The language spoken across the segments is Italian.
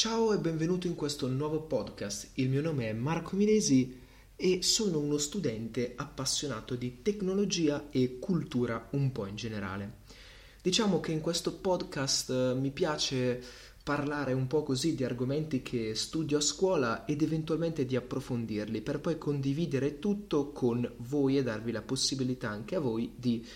Ciao e benvenuto in questo nuovo podcast. Il mio nome è Marco Milesi e sono uno studente appassionato di tecnologia e cultura un po' in generale. Diciamo che in questo podcast eh, mi piace parlare un po' così di argomenti che studio a scuola ed eventualmente di approfondirli per poi condividere tutto con voi e darvi la possibilità anche a voi di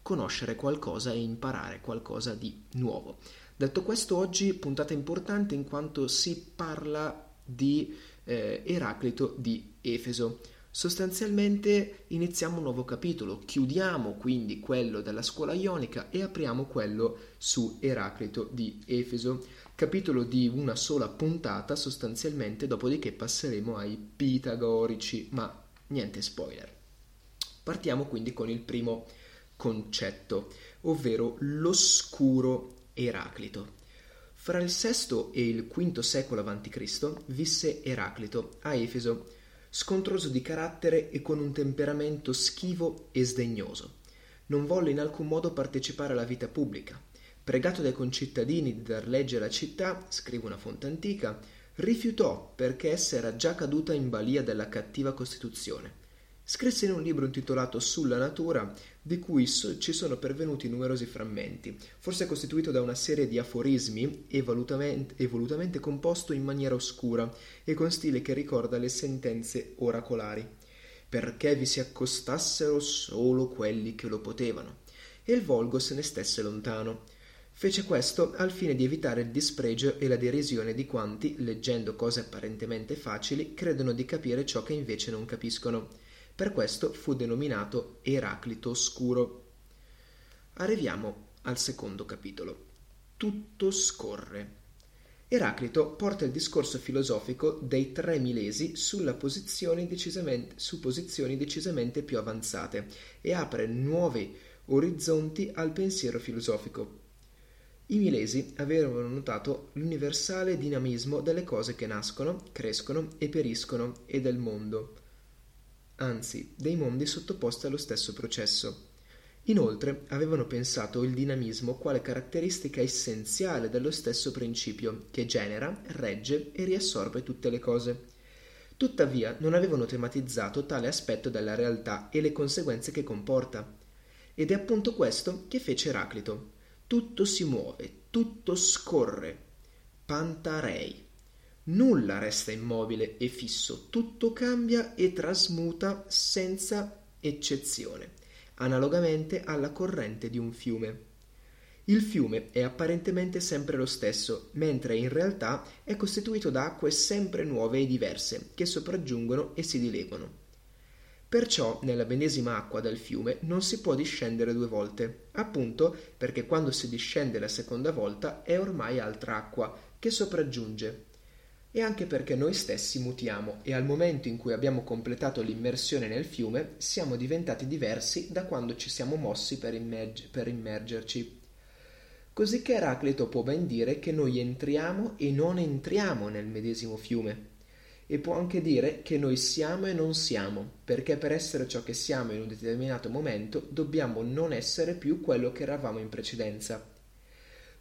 conoscere qualcosa e imparare qualcosa di nuovo. Detto questo, oggi puntata importante in quanto si parla di eh, Eraclito di Efeso. Sostanzialmente iniziamo un nuovo capitolo, chiudiamo quindi quello della scuola ionica e apriamo quello su Eraclito di Efeso, capitolo di una sola puntata sostanzialmente, dopodiché passeremo ai pitagorici, ma niente spoiler. Partiamo quindi con il primo concetto, ovvero l'oscuro Eraclito. Fra il VI e il V secolo a.C. visse Eraclito a Efeso, scontroso di carattere e con un temperamento schivo e sdegnoso. Non volle in alcun modo partecipare alla vita pubblica. Pregato dai concittadini di dar legge alla città, scrive una fonte antica, rifiutò perché essa era già caduta in balia della cattiva Costituzione. Scrisse in un libro intitolato Sulla natura, di cui ci sono pervenuti numerosi frammenti, forse costituito da una serie di aforismi e volutamente composto in maniera oscura e con stile che ricorda le sentenze oracolari. Perché vi si accostassero solo quelli che lo potevano, e il volgo se ne stesse lontano. Fece questo al fine di evitare il dispregio e la derisione di quanti, leggendo cose apparentemente facili, credono di capire ciò che invece non capiscono per questo fu denominato Eraclito Oscuro. Arriviamo al secondo capitolo. Tutto scorre. Eraclito porta il discorso filosofico dei tre milesi posizioni su posizioni decisamente più avanzate e apre nuovi orizzonti al pensiero filosofico. I milesi avevano notato l'universale dinamismo delle cose che nascono, crescono e periscono e del mondo anzi dei mondi sottoposti allo stesso processo. Inoltre avevano pensato il dinamismo quale caratteristica essenziale dello stesso principio che genera, regge e riassorbe tutte le cose. Tuttavia non avevano tematizzato tale aspetto della realtà e le conseguenze che comporta. Ed è appunto questo che fece Eraclito. Tutto si muove, tutto scorre. Pantarei. Nulla resta immobile e fisso, tutto cambia e trasmuta senza eccezione, analogamente alla corrente di un fiume. Il fiume è apparentemente sempre lo stesso, mentre in realtà è costituito da acque sempre nuove e diverse, che sopraggiungono e si dileguano. Perciò nella medesima acqua dal fiume non si può discendere due volte, appunto perché quando si discende la seconda volta è ormai altra acqua che sopraggiunge e anche perché noi stessi mutiamo e al momento in cui abbiamo completato l'immersione nel fiume siamo diventati diversi da quando ci siamo mossi per, immerg- per immergerci. Così che Eraclito può ben dire che noi entriamo e non entriamo nel medesimo fiume. E può anche dire che noi siamo e non siamo, perché per essere ciò che siamo in un determinato momento dobbiamo non essere più quello che eravamo in precedenza.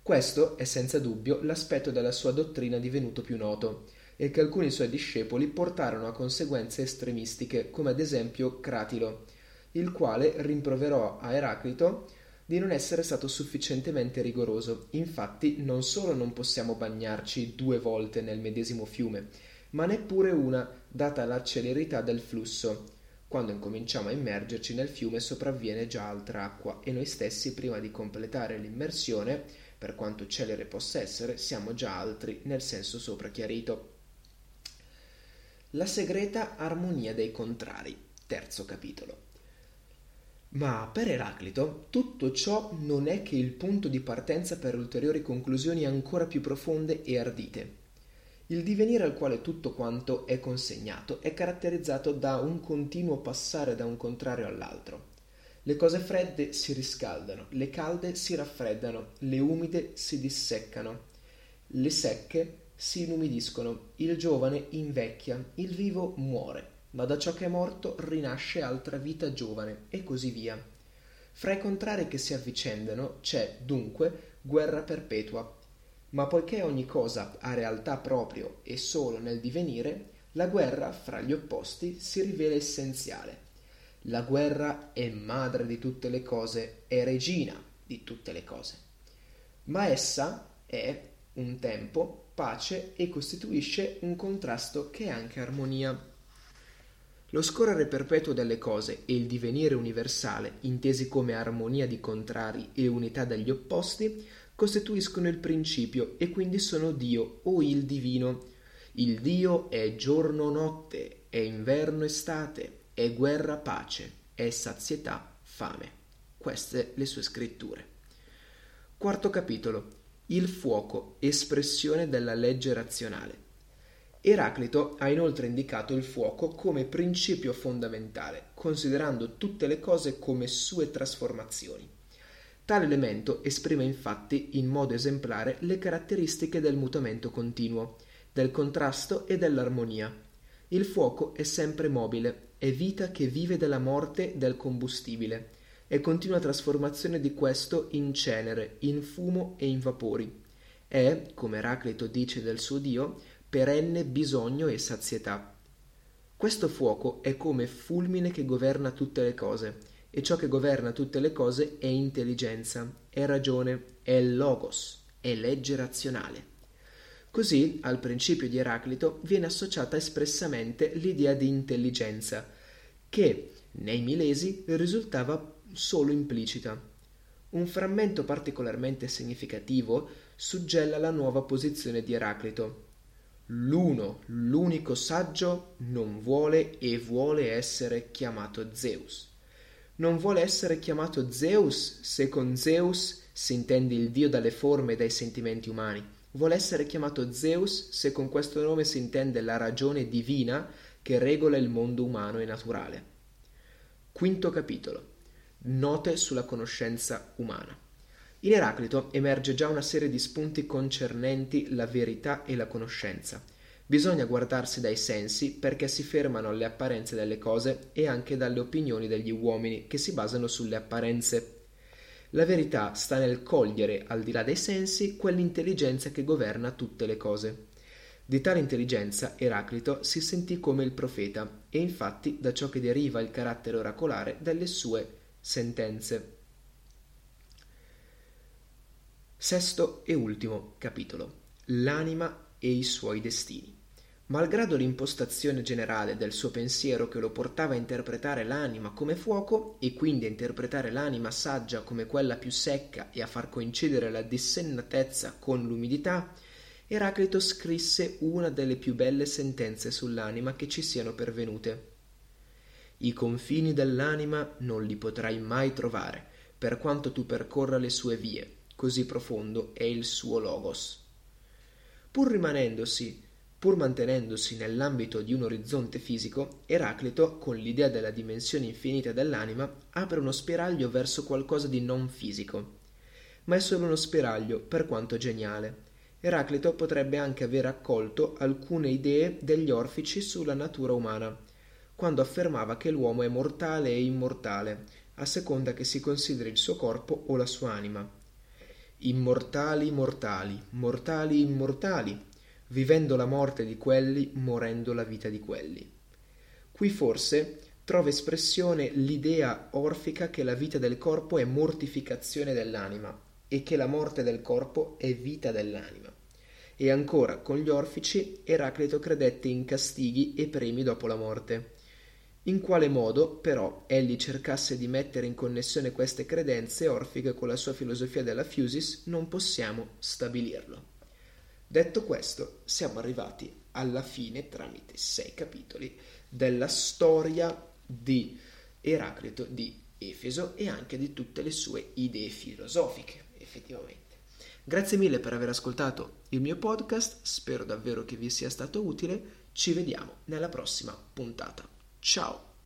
Questo è senza dubbio l'aspetto della sua dottrina divenuto più noto e che alcuni suoi discepoli portarono a conseguenze estremistiche, come ad esempio Cratilo, il quale rimproverò a Eraclito di non essere stato sufficientemente rigoroso. Infatti, non solo non possiamo bagnarci due volte nel medesimo fiume, ma neppure una, data la celerità del flusso. Quando incominciamo a immergerci nel fiume sopravviene già altra acqua e noi stessi, prima di completare l'immersione, per quanto celere possa essere, siamo già altri nel senso sopra chiarito. La segreta armonia dei contrari, terzo capitolo. Ma per Eraclito tutto ciò non è che il punto di partenza per ulteriori conclusioni ancora più profonde e ardite. Il divenire al quale tutto quanto è consegnato è caratterizzato da un continuo passare da un contrario all'altro. Le cose fredde si riscaldano, le calde si raffreddano, le umide si disseccano, le secche si inumidiscono, il giovane invecchia, il vivo muore, ma da ciò che è morto rinasce altra vita giovane, e così via. Fra i contrari che si avvicendano c'è, dunque, guerra perpetua. Ma poiché ogni cosa ha realtà proprio e solo nel divenire, la guerra fra gli opposti si rivela essenziale. La guerra è madre di tutte le cose, è regina di tutte le cose. Ma essa è, un tempo, pace e costituisce un contrasto che è anche armonia. Lo scorrere perpetuo delle cose e il divenire universale, intesi come armonia di contrari e unità degli opposti, costituiscono il principio e quindi sono Dio o il divino. Il Dio è giorno-notte, è inverno-estate, è guerra-pace, è sazietà-fame. Queste le sue scritture. Quarto capitolo. Il fuoco, espressione della legge razionale. Eraclito ha inoltre indicato il fuoco come principio fondamentale, considerando tutte le cose come sue trasformazioni. Tale elemento esprime infatti in modo esemplare le caratteristiche del mutamento continuo, del contrasto e dell'armonia. Il fuoco è sempre mobile, è vita che vive della morte del combustibile, è continua trasformazione di questo in cenere, in fumo e in vapori. È, come Eraclito dice del suo Dio, perenne bisogno e sazietà. Questo fuoco è come fulmine che governa tutte le cose, e ciò che governa tutte le cose è intelligenza, è ragione, è logos, è legge razionale. Così, al principio di Eraclito viene associata espressamente l'idea di intelligenza, che nei Milesi risultava solo implicita. Un frammento particolarmente significativo suggella la nuova posizione di Eraclito, L'uno, l'unico saggio, non vuole e vuole essere chiamato Zeus. Non vuole essere chiamato Zeus se con Zeus si intende il dio dalle forme e dai sentimenti umani. Vuole essere chiamato Zeus se con questo nome si intende la ragione divina che regola il mondo umano e naturale. Quinto capitolo. Note sulla conoscenza umana. In Eraclito emerge già una serie di spunti concernenti la verità e la conoscenza. Bisogna guardarsi dai sensi perché si fermano alle apparenze delle cose e anche dalle opinioni degli uomini che si basano sulle apparenze. La verità sta nel cogliere, al di là dei sensi, quell'intelligenza che governa tutte le cose. Di tale intelligenza Eraclito si sentì come il profeta e infatti da ciò che deriva il carattere oracolare delle sue sentenze. Sesto e ultimo capitolo. L'anima e i suoi destini. Malgrado l'impostazione generale del suo pensiero che lo portava a interpretare l'anima come fuoco e quindi a interpretare l'anima saggia come quella più secca e a far coincidere la dissennatezza con l'umidità, Eraclito scrisse una delle più belle sentenze sull'anima che ci siano pervenute. I confini dell'anima non li potrai mai trovare, per quanto tu percorra le sue vie così profondo è il suo logos. Pur rimanendosi, pur mantenendosi nell'ambito di un orizzonte fisico, Eraclito, con l'idea della dimensione infinita dell'anima, apre uno spiraglio verso qualcosa di non fisico. Ma è solo uno spiraglio, per quanto geniale. Eraclito potrebbe anche aver accolto alcune idee degli orfici sulla natura umana, quando affermava che l'uomo è mortale e immortale, a seconda che si consideri il suo corpo o la sua anima immortali mortali, mortali immortali, vivendo la morte di quelli, morendo la vita di quelli. Qui forse trova espressione l'idea orfica che la vita del corpo è mortificazione dell'anima e che la morte del corpo è vita dell'anima. E ancora, con gli orfici, Eraclito credette in castighi e premi dopo la morte. In quale modo, però, egli cercasse di mettere in connessione queste credenze orfiche con la sua filosofia della Fusis non possiamo stabilirlo. Detto questo, siamo arrivati alla fine, tramite sei capitoli, della storia di Eraclito di Efeso e anche di tutte le sue idee filosofiche, effettivamente. Grazie mille per aver ascoltato il mio podcast, spero davvero che vi sia stato utile, ci vediamo nella prossima puntata. Ciao!